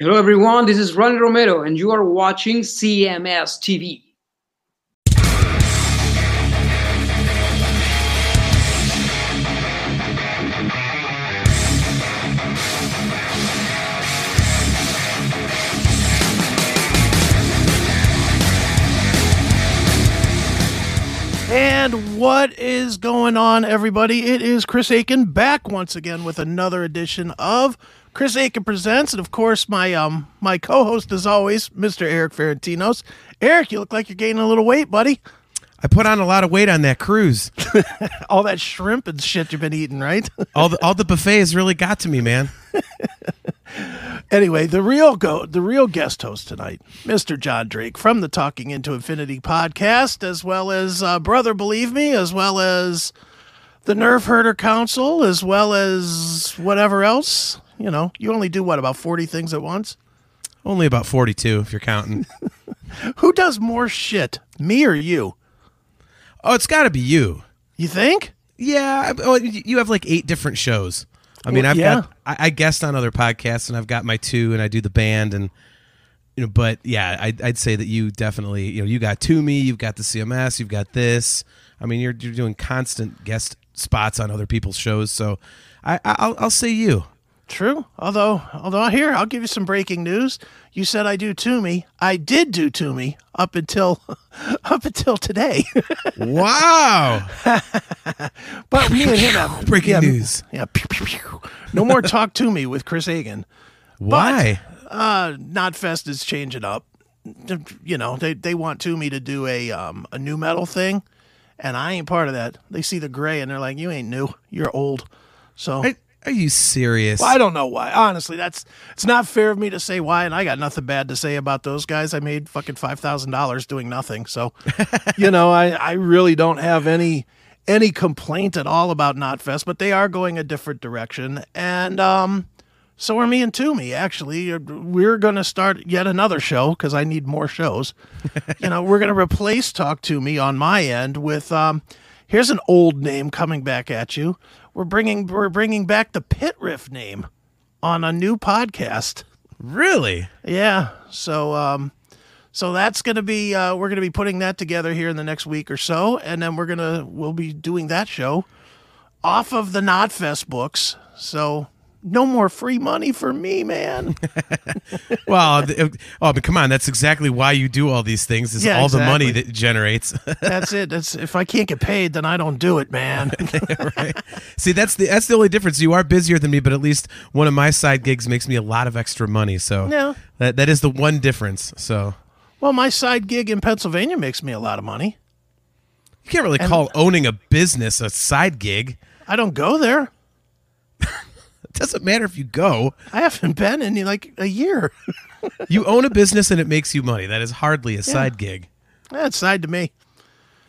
Hello, everyone. This is Ronnie Romero, and you are watching CMS TV. And what is going on, everybody? It is Chris Akin back once again with another edition of Chris Akin Presents, and of course, my um my co-host, as always, Mr. Erik Ferentinos. Erik, you look like you're gaining a little weight, buddy. I put on a lot of weight on that cruise. All that shrimp and shit you've been eating, right? all the all the buffets really got to me, man. anyway, the real go the real guest host tonight, Mr. Jon Drake from the Talking Into Infinity podcast, as well as uh, Brother Believe Me, as well as the Nerf Herder Council, as well as whatever else. You know, you only do what about forty things at once? Only about forty-two, if you're counting. Who does more shit, me or you? Oh, it's got to be you. You think? Yeah. Oh, you have like eight different shows. I mean, Well, I've yeah. got I, I guest on other podcasts, and I've got my two, and I do the band, and you know. But yeah, I'd, I'd say that you definitely, you know, you got to me, you've got the CMS, you've got this. I mean, you're you're doing constant guest spots on other people's shows, so I, I'll, I'll say you. True. Although, although here, I'll give you some breaking news. You said I do to me. I did do to me up until up until today. Wow. but me and him have Breaking yeah, news. Yeah. pew, pew, pew. No more talk to me with Chris Akin. Why? Uh, Knotfest is changing up. You know, they they want to me to do a um a new metal thing, and I ain't part of that. They see the gray and they're like, "You ain't new. You're old." So Are, are you serious? Well, I don't know why. Honestly, that's it's not fair of me to say why, and I got nothing bad to say about those guys. I made fucking five thousand dollars doing nothing, so you know, I I really don't have any any complaint at all about Knotfest, but they are going a different direction, and um, so are me and Toomey. Actually, we're going to start yet another show because I need more shows. you know, we're going to replace Talk to Me on my end with um, here's an old name coming back at you. We're bringing we're bringing back the Pit Riff name on a new podcast. Really? Yeah. So um so that's going to be uh we're going to be putting that together here in the next week or so and then we're going to we'll be doing that show off of the Knotfest books. So no more free money for me, man. Well, oh, but come on, that's exactly why you do all these things. Is Yeah, all the money that it generates. That's it. That's if I can't get paid, then I don't do it, man. right? See, that's the that's the only difference. You are busier than me, but at least one of my side gigs makes me a lot of extra money. So Yeah. that that is the one difference. So well, my side gig in Pennsylvania makes me a lot of money. you can't really call owning a business a side gig. I don't go there. It doesn't matter if you go. I haven't been in like a year. You own a business and it makes you money. That is hardly a side gig. That's side to me.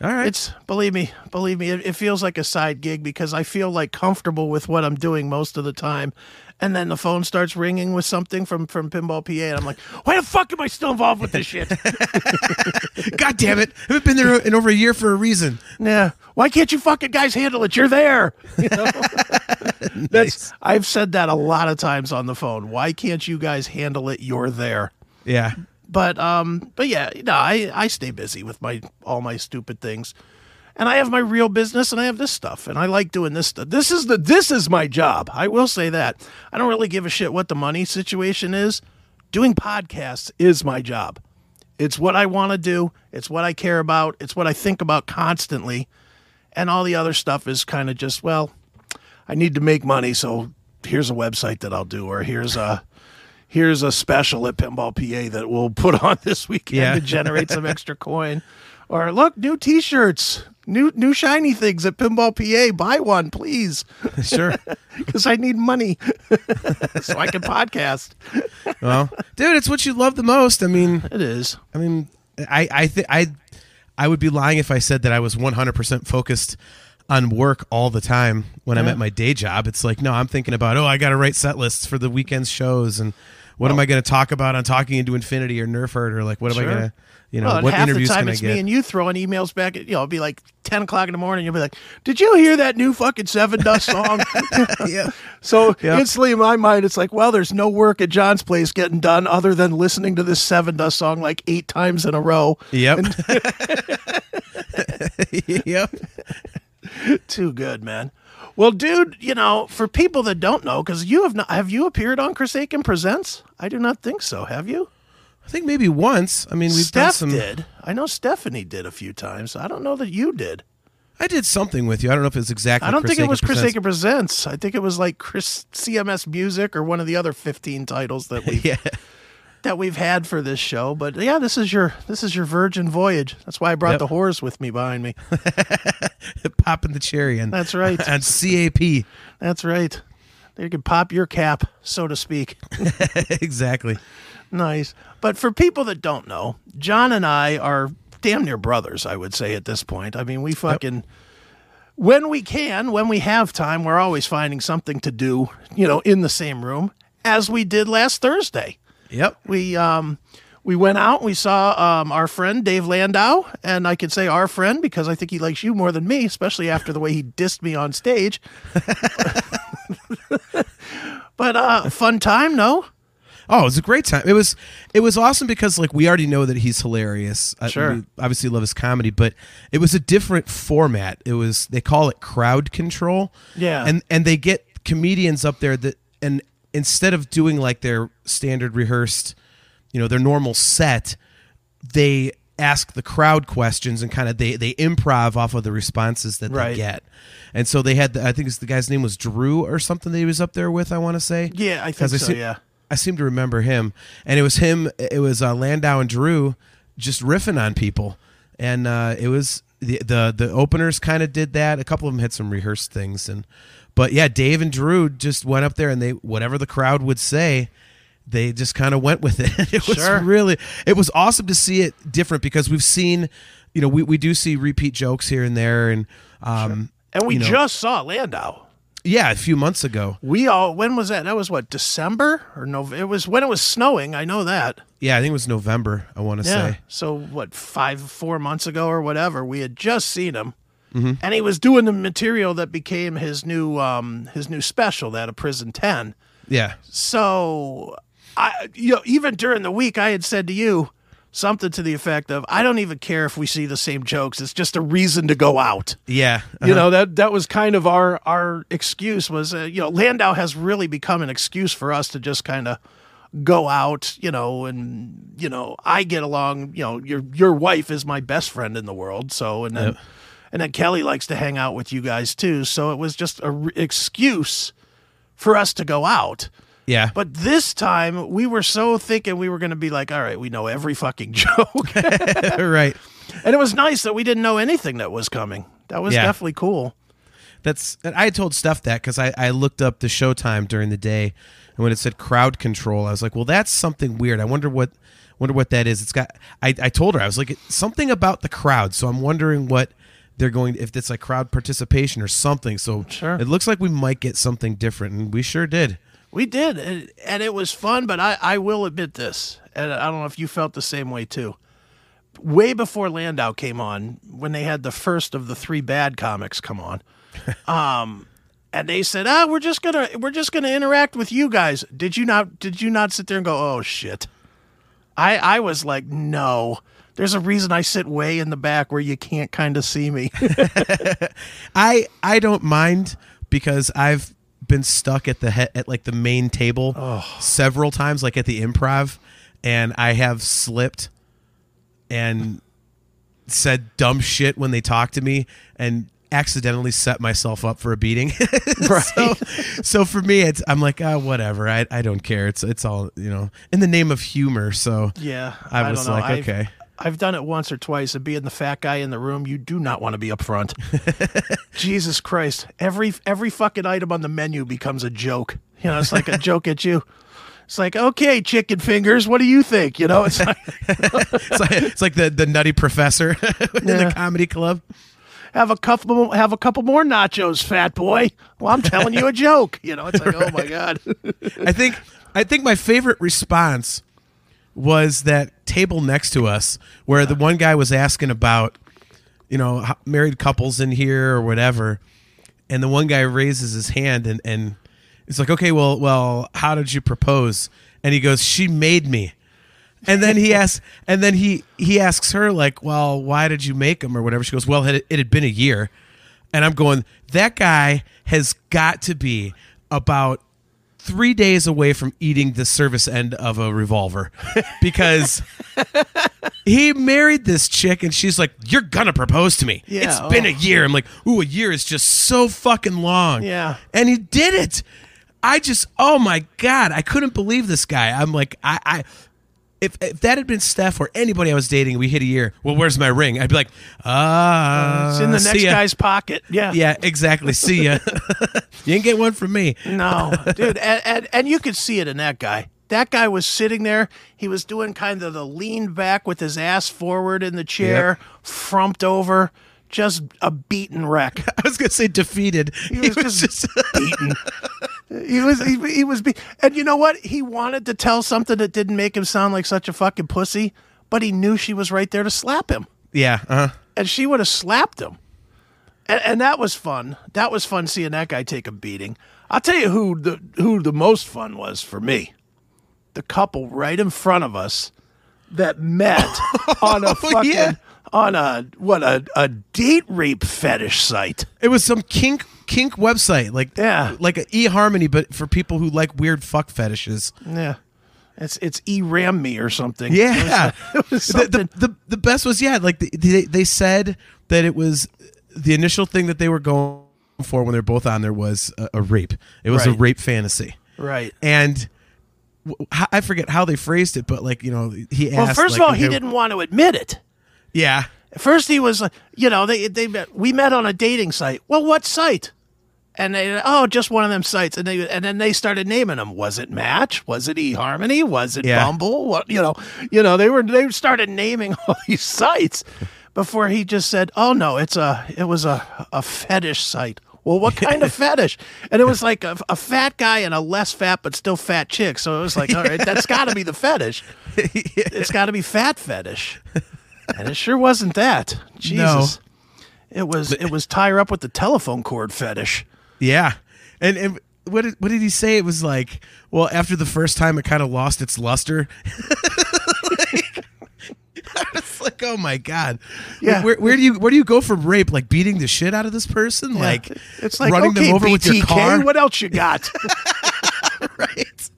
All right. It's believe me, believe me, it, it feels like a side gig because I feel like comfortable with what I'm doing most of the time. And then the phone starts ringing with something from from Pinball PA, and I'm like, "Why the fuck am I still involved with this shit?" God damn it! I haven't been there in over a year for a reason. yeah, why can't you fucking guys handle it? You're there. You know? That's I've said that a lot of times on the phone. Why can't you guys handle it? You're there. Yeah. But um, but yeah, no, I I stay busy with my all my stupid things, and I have my real business, and I have this stuff, and I like doing this stuff. This is the this is my job. I will say that. I don't really give a shit what the money situation is. Doing podcasts is my job. It's what I want to do. It's what I care about. It's what I think about constantly, and all the other stuff is kind of just well, I need to make money, so here's a website that I'll do, or here's a here's a special at Pinball PA that we'll put on this weekend Yeah. to generate some extra coin. Or look, new T-shirts, new new shiny things at Pinball PA. Buy one, please, Sure. because I need money so I can podcast. well, dude, it's what you love the most. I mean, It is. I mean, I I think I I would be lying if I said that I was 100% focused on work all the time when I'm at my day job. It's like, no, I'm thinking about, oh, I got to write set lists for the weekend's shows and what am I going to talk about on Talking into Infinity or Nerf Herd or like what am I going to you know Well, and what half the interviews time can I it's me and you throwing emails back. At, you know, it'll be like ten o'clock in the morning. You'll be like, "Did you hear that new fucking Sevendust song?" yeah. so Yeah. instantly in my mind, it's like, "Well, there's no work at Jon's place getting done other than listening to this Sevendust song like eight times in a row." Yep. yep. Too good, man. Well, dude, you know, for people that don't know, because you have not, have you appeared on Chris Akin Presents? I do not think so. Have you? I think maybe once. I mean, we've done some did. I know Stephanie did a few times. I don't know that you did. I did something with you. I don't know if it's exactly I don't Chris think it Akin was Chris Presents. Akin Presents. I think it was like Chris CMS Music or one of the other fifteen titles that we've Yeah. That we've had for this show. But yeah, this is your this is your virgin voyage. That's why I brought Yep. the horse with me behind me. Popping the cherry and That's right. on CAP. That's right. You can pop your cap, so to speak. exactly. Nice. But for people that don't know, Jon and I are damn near brothers, I would say, at this point. I mean, we fucking, when we can, when we have time, we're always finding something to do, you know, in the same room, as we did last Thursday. Yep. We, um, we went out, we saw um, our friend Dave Landau, and I can say our friend because I think he likes you more than me, especially after the way he dissed me on stage. but uh, fun time, no? Oh, it was a great time. It was it was awesome because like we already know that he's hilarious. I- Sure. we obviously love his comedy, but it was a different format. It was they call it crowd control. Yeah. And and they get comedians up there that and instead of doing like their standard rehearsed, you know, their normal set, they ask the crowd questions and kind of they they improv off of the responses that Right. they get. And so they had the, I think it's the guy's name was Drew or something that he was up there with, I want to say. Yeah, I think so, see- yeah. I seem to remember him, and it was him. It was uh, Landau and Drew just riffing on people, and uh, it was the the the openers kind of did that. A couple of them had some rehearsed things, and but yeah, Dave and Drew just went up there and they whatever the crowd would say. They just kind of went with it. It was Sure. really, it was awesome to see it different because we've seen, you know, we, we do see repeat jokes here and there, and um, And we you know, just saw Landau. yeah, a few months ago. We all when was that? That was what December or no? It was when it was snowing. I know that. Yeah, I think it was November. I want to Yeah. say. So what? Five, four months ago or whatever. We had just seen him, Mm-hmm. and he was doing the material that became his new um his new special, that of Prison Ten. Yeah, So I you know even during the week I had said to you something to the effect of I don't even care if we see the same jokes. It's just a reason to go out. yeah. you know that that was kind of our our excuse was uh, you know Landau has really become an excuse for us to just kind of go out you know and you know I get along you know your your wife is my best friend in the world so and then Yep. And then Kelly likes to hang out with you guys too so it was just a re- excuse for us to go out Yeah. but this time we were so thinking we were going to be like all right we know every fucking joke right. and it was nice that we didn't know anything that was coming that was Yeah. definitely cool That's and I told Steph that because I, I looked up the showtime during the day, and when it said crowd control, I was like, well, that's something weird. I wonder what wonder what that is. It's got. I, I told her I was like something about the crowd, so I'm wondering what they're going if it's like crowd participation or something. So Sure. it looks like we might get something different, and we sure did. We did, and, and it was fun. But I, I will admit this, and I don't know if you felt the same way too. Way before Landau came on, when they had the first of the three bad comics come on, um, and they said, "Ah, we're just gonna we're just gonna interact with you guys." Did you not? Did you not sit there and go, "Oh shit"? I I was like, no. There's a reason I sit way in the back where you can't kind of see me. I I don't mind because I've been stuck at the he- at like the main table several times, like at the improv, and I have slipped and said dumb shit when they talk to me and accidentally set myself up for a beating. Right. so, so for me, it's I'm like, ah, whatever. I I don't care. It's it's all you know in the name of humor. So Yeah, I was don't know. like, I've- okay. I've done it once or twice, and being the fat guy in the room, you do not want to be up front. Jesus Christ! Every every fucking item on the menu becomes a joke. You know, it's like a joke at you. It's like, okay, chicken fingers, what do you think? You know, it's like, it's like it's like the the nutty professor in Yeah. the comedy club. have a couple have a couple more nachos, fat boy. Well, I'm telling you a joke. You know, it's like, oh my god. I think I think my favorite response was that table next to us where the one guy was asking about, you know, married couples in here or whatever, and the one guy raises his hand and and it's like, okay, well, well, how did you propose? And he goes, she made me. And then he asks, and then he he asks her like, well, why did you make him or whatever? She goes, well, it had been a year, and I'm going, that guy has got to be about three days away from eating the service end of a revolver because he married this chick and she's like, You're gonna propose to me. Yeah, it's oh. been oh. a year. I'm like, Ooh, a year is just so fucking long. Yeah. And he did it. I just, oh my God, I couldn't believe this guy. I'm like, I, I if, if that had been Steph or anybody I was dating, we hit a year. Well, where's my ring? I'd be like, ah, It's in the next ya." guy's pocket. Yeah. Yeah, exactly. See ya. you didn't get one from me. No, dude, and, and and you could see it in that guy. That guy was sitting there. He was doing kind of the lean back with his ass forward in the chair, frumped over, just a beaten wreck. I was gonna say defeated. He was, just, beaten. He was he, he was be- and you know what? He wanted to tell something that didn't make him sound like such a fucking pussy, but he knew she was right there to slap him. yeah. uh-huh. and she would have slapped him. And, and that was fun. That was fun seeing that guy take a beating. I'll tell you who the who the most fun was for me. The couple right in front of us that met on a fucking yeah. on a what a, a date rape fetish site. it was some kink kink website, like Yeah. like an eHarmony, but for people who like weird fuck fetishes. Yeah. It's it's e ram me or something. Yeah. It was the, something. the, the the best was yeah, like the, they they said that it was the initial thing that they were going for when they're both on there was a, a rape. It was a rape fantasy, right. and w- I forget how they phrased it, but like you know he asked. Well, first like, of all, he didn't want to admit it. Yeah. First, he was, like, you know, they they met, we met on a dating site. Well, what site? And they, oh, just one of them sites. And they, and then they started naming them. Was it Match? Was it eHarmony? Was it Yeah. Bumble? What, you know, you know, they were, they started naming all these sites before he just said, oh no, it's a, it was a, a fetish site. Well, what kind of fetish? And it was like a, a fat guy and a less fat but still fat chick. So it was like, all right, that's got to be the fetish. It's got to be fat fetish. And it sure wasn't that. Jesus. It was it was tie her up with the telephone cord fetish. Yeah, and and what did what did he say? It was like, well, after the first time, it kind of lost its luster. it's like, oh my god, Yeah. Where, where do you where do you go from rape? Like beating the shit out of this person? Like it's like running okay, them over BTK, with your car? What else you got? right?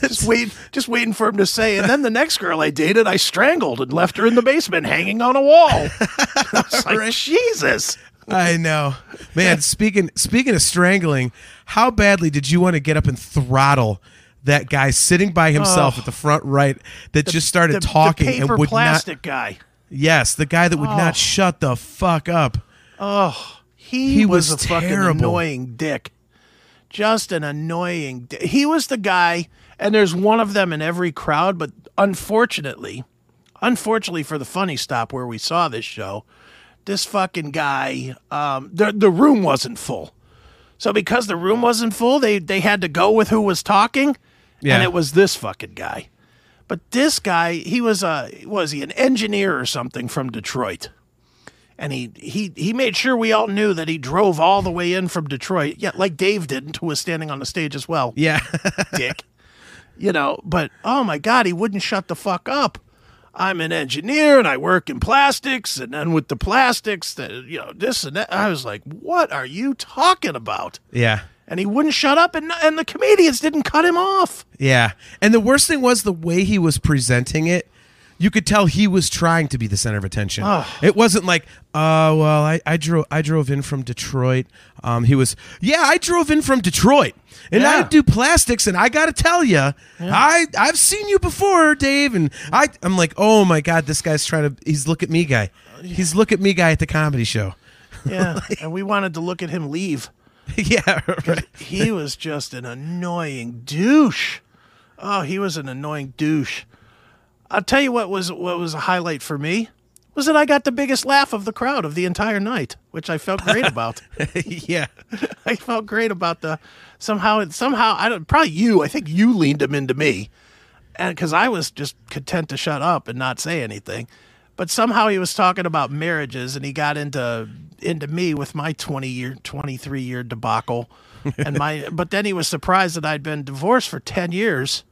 just wait, just waiting for him to say. And then the next girl I dated, I strangled and left her in the basement, hanging on a wall. I was like, Jesus. I know, man. Speaking speaking of strangling, how badly did you want to get up and throttle? That guy sitting by himself at the front right that just started The, the talking paper and would not plastic guy. Yes, the guy that would Oh. not shut the fuck up. Oh, He, He was, was a fucking annoying dick. Just an annoying dick. He was the guy, and there's one of them in every crowd, but unfortunately, unfortunately for the funny stop where we saw this show, this fucking guy, um, the, the room wasn't full. So because the room wasn't full, they, they had to go with who was talking, Yeah. and it was this fucking guy. But this guy, he was a was he an engineer or something from Detroit? and he he he made sure we all knew that he drove all the way in from Detroit. Yeah, like Dave didn't, who was standing on the stage as well. Yeah. Dick. You know, but oh my God, he wouldn't shut the fuck up. I'm an engineer and I work in plastics, and then with the plastics, that you know this and that. I was like, what are you talking about? yeah. And he wouldn't shut up, and and the comedians didn't cut him off. Yeah. And the worst thing was the way he was presenting it. You could tell he was trying to be the center of attention. It wasn't like, uh, well, I, I drove I drove in from Detroit. Um, he was, yeah, I drove in from Detroit, and I do plastics, and I got to tell you, I I've seen you before, Dave, and I I'm like, oh my god, this guy's trying to. He's look at me guy. He's look at me guy at the comedy show. Yeah, and we wanted to look at him leave. yeah. Right. he was just an annoying douche. Oh, he was an annoying douche. I'll tell you what was what was a highlight for me was that I got the biggest laugh of the crowd of the entire night, which I felt great about. yeah. I felt great about the somehow somehow I don't probably you I think you leaned him into me, and because I was just content to shut up and not say anything, but somehow he was talking about marriages and he got into into me with my twenty year twenty three year debacle, and my but then he was surprised that I'd been divorced for ten years.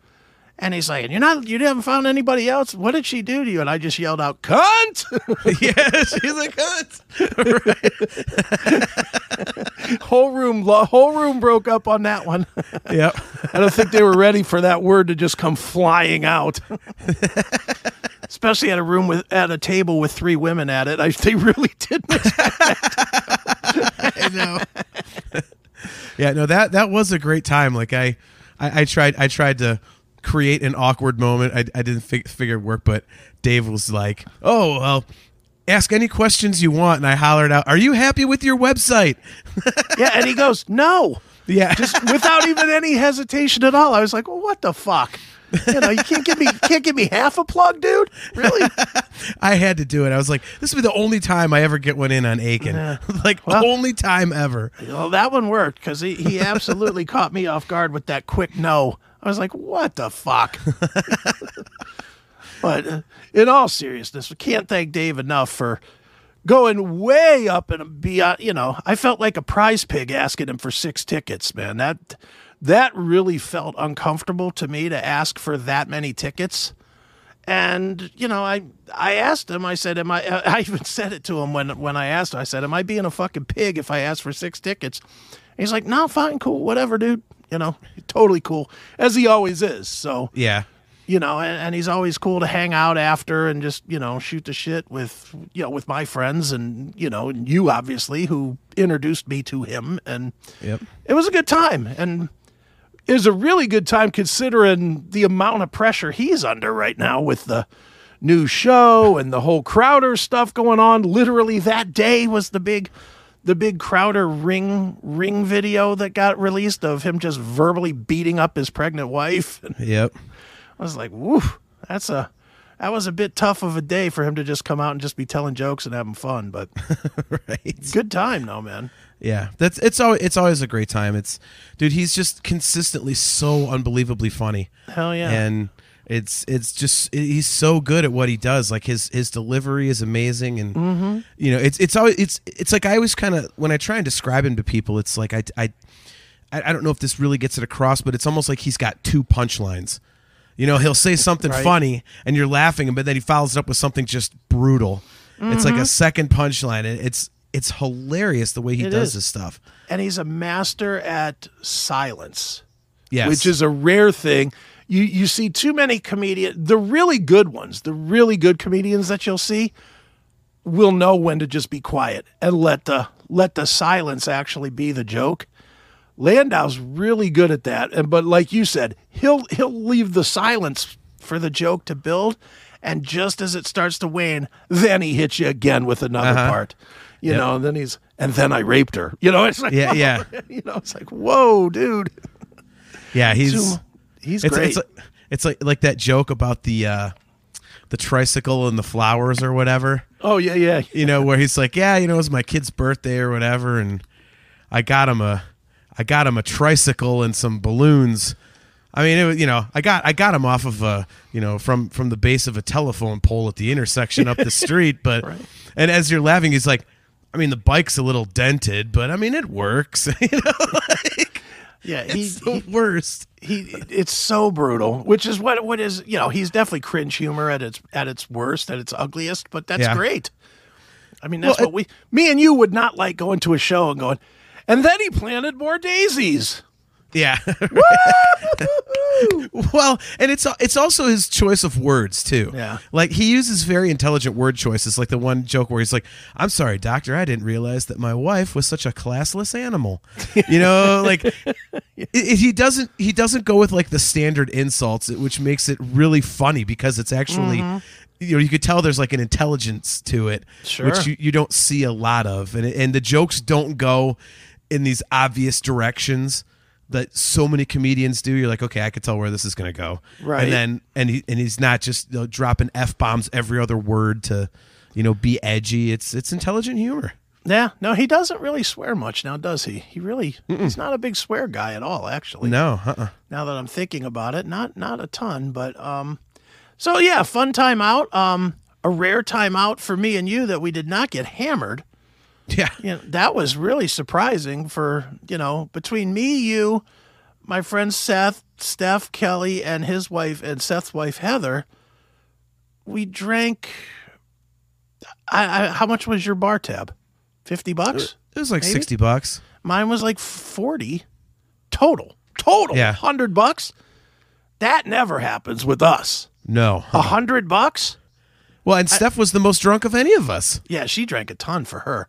And he's like, "You're not, you haven't found anybody else. What did she do to you?" And I just yelled out, "Cunt!" yeah, she's like, whole room, whole room broke up on that one. yep. I don't think they were ready for that word to just come flying out. Especially at a room with at a table with three women at it. I they really didn't. I know. yeah, no that that was a great time. Like I, I, I tried I tried to create an awkward moment. I, I didn't fig- figure it work, but Dave was like, "Oh well." Ask any questions you want, and I hollered out, "Are you happy with your website?" yeah, and he goes, "No." Yeah, just without even any hesitation at all. I was like, "Well, what the fuck?" You know, you can't give me can't give me half a plug, dude. Really? I had to do it. I was like, "This will be the only time I ever get one in on Akin." Like Well- only time ever. Well, that one worked because he, he absolutely caught me off guard with that quick no. I was like, what the fuck? but uh, in all seriousness, we can't thank Dave enough for going way up and beyond. You know, I felt like a prize pig asking him for six tickets, man. That that really felt uncomfortable to me to ask for that many tickets. And you know, I I asked him. I said, "Am I?" I even said it to him when when I asked him. I said, "Am I being a fucking pig if I ask for six tickets?" He's like, "No, fine, cool, whatever, dude." You know, totally cool, as he always is. So Yeah, you know, and, and he's always cool to hang out after and just you know shoot the shit with you know with my friends and you know and you obviously who introduced me to him and Yep. it was a good time and it was a really good time considering the amount of pressure he's under right now with the new show and the whole Crowder stuff going on. Literally that day was the big the big Crowder ring ring video that got released of him just verbally beating up his pregnant wife. And yep. I was like, "Woo, that's a that was a bit tough of a day for him to just come out and just be telling jokes and having fun, but right. good time though, man. Yeah, that's it's always it's always a great time. It's dude, he's just consistently so unbelievably funny. Hell yeah. And it's it's just he's so good at what he does. Like his his delivery is amazing, and Mm-hmm. you know it's it's always it's it's like I always kind of when I try and describe him to people, it's like I I I don't know if this really gets it across, but it's almost like he's got two punchlines. You know, he'll say something Right. funny and you're laughing, but then he follows it up with something just brutal. It's like a second punchline. and It's it's hilarious the way he Mm-hmm. It does is. his stuff. and he's a master at silence. Yes. which is a rare thing. You you see too many comedians, the really good ones, the really good comedians that you'll see will know when to just be quiet and let the let the silence actually be the joke. Landau's really good at that, and but like you said, he'll he'll leave the silence for the joke to build, and just as it starts to wane, then he hits you again with another Uh-huh. part. You know, and then he's and then I raped her. You know, it's like Yeah, yeah. you know, it's like whoa, dude. Yeah, he's Zoom. He's it's, great. it's like it's like like that joke about the uh the tricycle and the flowers or whatever. oh yeah, yeah. You know, where he's like, Yeah, you know, it was my kid's birthday or whatever, and I got him a I got him a tricycle and some balloons. I mean, it was, you know, I got I got him off of a, you know, from from the base of a telephone pole at the intersection up the street, but and as you're laughing, he's like, I mean, the bike's a little dented, but I mean, it works. you know, like, Yeah, he, it's the he worst. he it's so brutal, which is what what is you know he's definitely cringe humor at its at its worst, at its ugliest. But that's Yeah. great. I mean, that's Well, what we, me and you would not like going to a show and going, and then he planted more daisies. Yeah. well, and it's it's also his choice of words too. Yeah. Like he uses very intelligent word choices. Like the one joke where he's like, "I'm sorry, doctor, I didn't realize that my wife was such a classless animal." You know, like it, it- he doesn't he doesn't go with like the standard insults, which makes it really funny because it's actually. Mm-hmm. You know, you could tell there's like an intelligence to it, Sure. which you, you don't see a lot of, and and the jokes don't go in these obvious directions that so many comedians do. You're like, okay, I could tell where this is going to go, Right. And then and he and he's not just you know, dropping f bombs every other word to, you know, be edgy. It's it's intelligent humor. Yeah, no, he doesn't really swear much now, does he? He really he's not a big swear guy at all, actually. No, uh-uh. Now that I'm thinking about it, not not a ton, but um so yeah, fun time out. Um a rare time out for me and you that we did not get hammered. yeah, You know, that was really surprising for, you know, between me, you, my friend Seth, Steph, Kelly, and his wife and Seth's wife Heather, we drank I, I how much was your bar tab? Fifty bucks? it was like Maybe? sixty bucks. Mine was like 40 total. Total. Yeah. 100 bucks. That never happens with us. No, A 100 bucks? well, and Steph was the most drunk of any of us. Yeah, she drank a ton for her.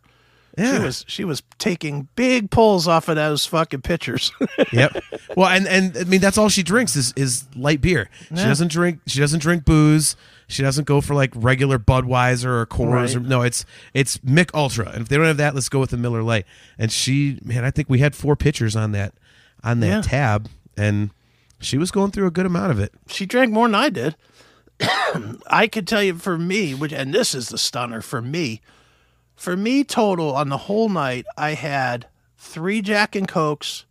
Yeah, She was she was taking big pulls off of those fucking pitchers. yep. Well, and and I mean that's all she drinks is is light beer. She doesn't drink. She doesn't drink booze. She doesn't go for like regular Budweiser or Coors. Or, no, it's it's Mick Ultra. And if they don't have that, let's go with the Miller Lite. And she, man, I think we had four pitchers on that on that Yeah. tab, and she was going through a good amount of it. she drank more than I did. I could tell you for me, which and this is the stunner for me. For me, total on the whole night, I had three Jack and Cokes,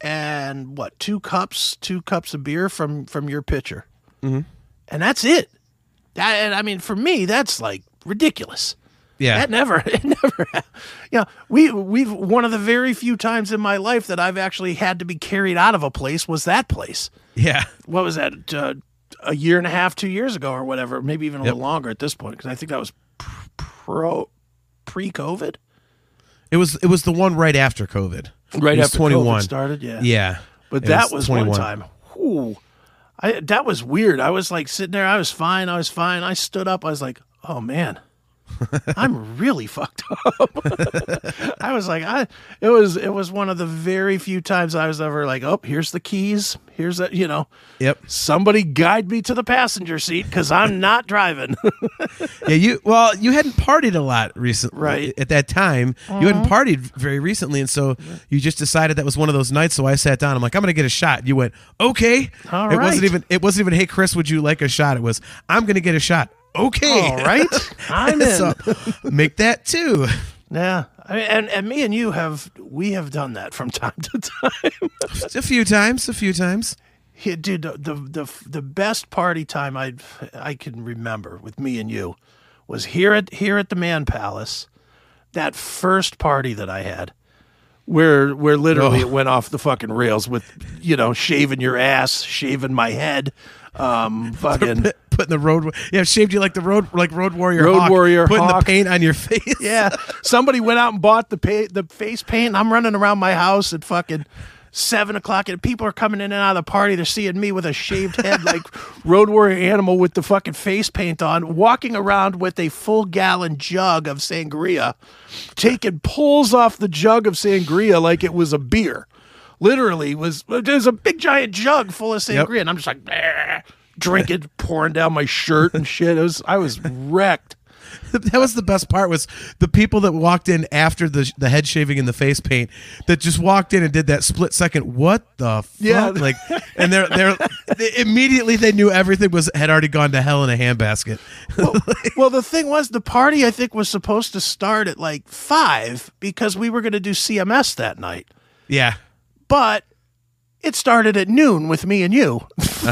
and what two cups, two cups of beer from from your pitcher, mm-hmm. and that's it. That and I mean, for me, that's like ridiculous. Yeah, That never, it never. Yeah, we we've one of the very few times in my life that I've actually had to be carried out of a place was that place yeah, what was that uh, a year and a half two years ago or whatever maybe even a Yep. little longer at this point because i think that was pro pre-covid? It was it was the one right after COVID. right was after 21 COVID started? Yeah. Yeah, but that was, 21. one time. Whew. I, that was weird. I was like sitting there. I was fine. I was fine. I stood up. I was like oh man I'm really fucked up. I was like, I it was it was one of the very few times I was ever like, oh, here's the keys, here's that, you know, Yep. somebody guide me to the passenger seat because I'm not driving. Yeah, you well, you hadn't partied a lot recently. Right. Mm-hmm. At that time, you hadn't partied very recently, and so you just decided that was one of those nights. So I sat down. I'm like, I'm gonna get a shot. You went, okay. All it wasn't even. It wasn't even. Hey, Chris, would you like a shot? It was, I'm gonna get a shot. Okay. All right, I'm in. so make that two. Yeah, I mean, and and me and you have we have done that from time to time. a few times. A few times. Yeah, dude, the, the the the best party time I I can remember with me and you was here at here at the Man Palace. That first party that I had, where where literally Oh. it went off the fucking rails with you know shaving your ass, shaving my head, um, fucking. Putting the road. Yeah, shaved you like the road, like Road Warrior. Road Hawk, Warrior Putting Hawk. the paint on your face. Yeah, somebody went out and bought the pay, the face paint. I'm running around my house at fucking seven o'clock, and people are coming in and out of the party. They're seeing me with a shaved head, like Road Warrior Animal with the fucking face paint on, walking around with a full gallon jug of sangria, taking pulls off the jug of sangria like it was a beer. Literally, was there's a big giant jug full of Yep. sangria, and I'm just like. Drinking, pouring down my shirt and shit. It was I was wrecked. that was the best part was the people that walked in after the the head shaving and the face paint that just walked in and did that split second what the fuck Yeah. like and they're they're they, immediately they knew everything was had already gone to hell in a handbasket well, well, the thing was, the party I think was supposed to start at like five because we were going to do CMS that night, yeah but it started at noon with me and you.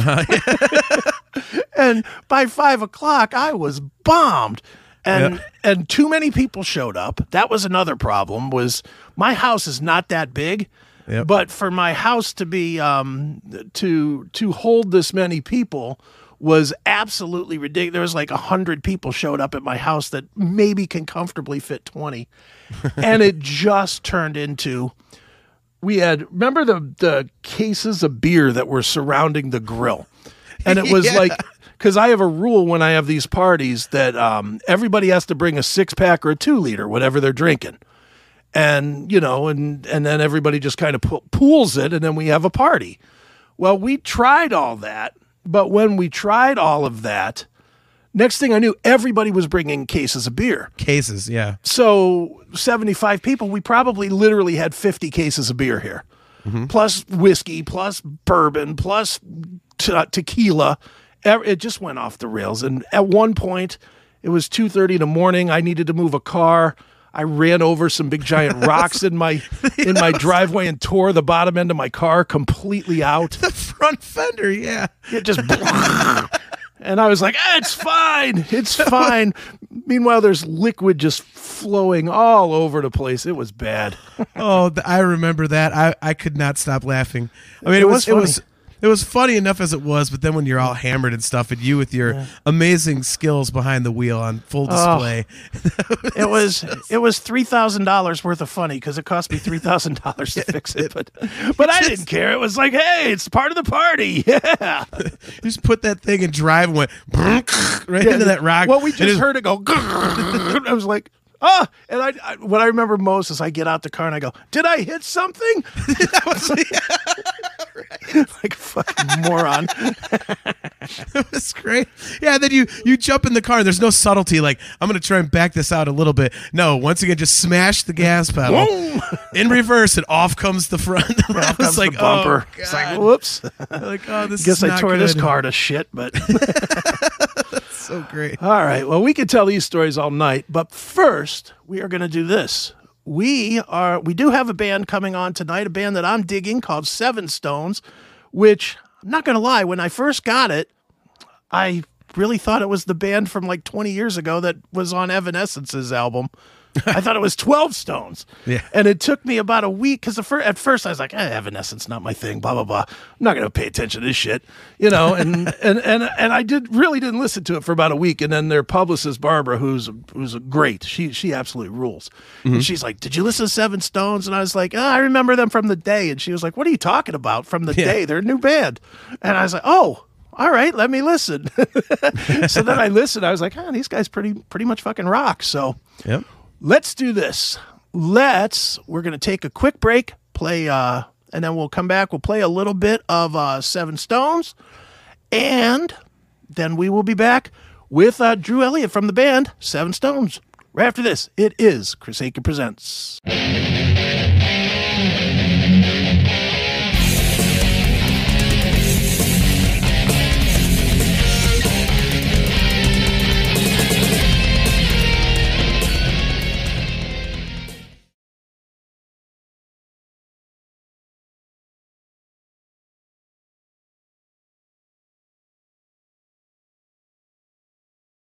and by five o'clock, I was bombed. And Yeah. and too many people showed up. That was another problem. Was my house is not that big, Yep. but for my house to be um to to hold this many people was absolutely ridiculous. There was like a hundred people showed up at my house that maybe can comfortably fit twenty, and it just turned into. We had remember the the cases of beer that were surrounding the grill, and it was Yeah. like because I have a rule when I have these parties that um, everybody has to bring a six pack or a two liter, whatever they're drinking, and you know, and and then everybody just kind of pools it, and then we have a party. Well, we tried all that, but when we tried all of that, next thing I knew, everybody was bringing cases of beer. cases yeah So 75 people, we probably literally had 50 cases of beer here, mm-hmm. plus whiskey, plus bourbon, plus te- tequila. It just went off the rails. And at one point, It was 2:30 in the morning. I needed to move a car. I ran over some big giant rocks in my in my driveway and tore the bottom end of my car completely out. The front fender, yeah. It just and I was like, ah, "It's fine, it's fine." Meanwhile, there's liquid just flowing all over the place. It was bad. oh, I remember that. I, I could not stop laughing. I mean, it, It was, was it was it was funny enough as it was, but then when you're all hammered and stuff, and you with your amazing skills behind the wheel on full display, It was it was three thousand dollars worth of funny because it cost me three thousand dollars to fix it. But but I didn't care. It was like, hey, it's part of the party. Yeah, just put that thing in drive and went right into that rock. Well, we just heard it go. I was like. Ah, and I, I what I remember most is I get out the car and I go, "Did I hit something?" that was, like fucking moron. it was great. Yeah, then you you jump in the car. There's no subtlety. Like I'm gonna try and back this out a little bit. No, once again, just smash the gas pedal Boom! in reverse, and off comes the front. I Off was comes like, the bumper. Oh, it's like, whoops. like, oh, this Guess I tore this car to shit, but So great. All right. Well, we could tell these stories all night, but first, we are going to do this. We are we do have a band coming on tonight, a band that I'm digging called Seven Stones, which I'm not going to lie, when I first got it, I really thought it was the band from like 20 years ago that was on Evanescence's album. I thought it was 12 Stones. Yeah. And it took me about a week because at first I was like, eh, Evanescence, not my thing, blah, blah, blah. I'm not going to pay attention to this shit, you know? And, and, and, and I did really didn't listen to it for about a week. And then their publicist, Barbara, who's, who's great, she, she absolutely rules. And mm-hmm. she's like, did you listen to Seven Stones? And I was like, oh, I remember them from the day. And she was like, what are you talking about from the day? They're a new band. And I was like, oh, all right, let me listen. so then I listened. I was like, oh, these guys pretty pretty much fucking rock. So Yep. Let's do this. Let's we're gonna take a quick break, play uh and then we'll come back. We'll play a little bit of uh Seven Stones, and then we will be back with uh Drew Elliott from the band Seven Stones. Right after this, it is Chris Akin Presents.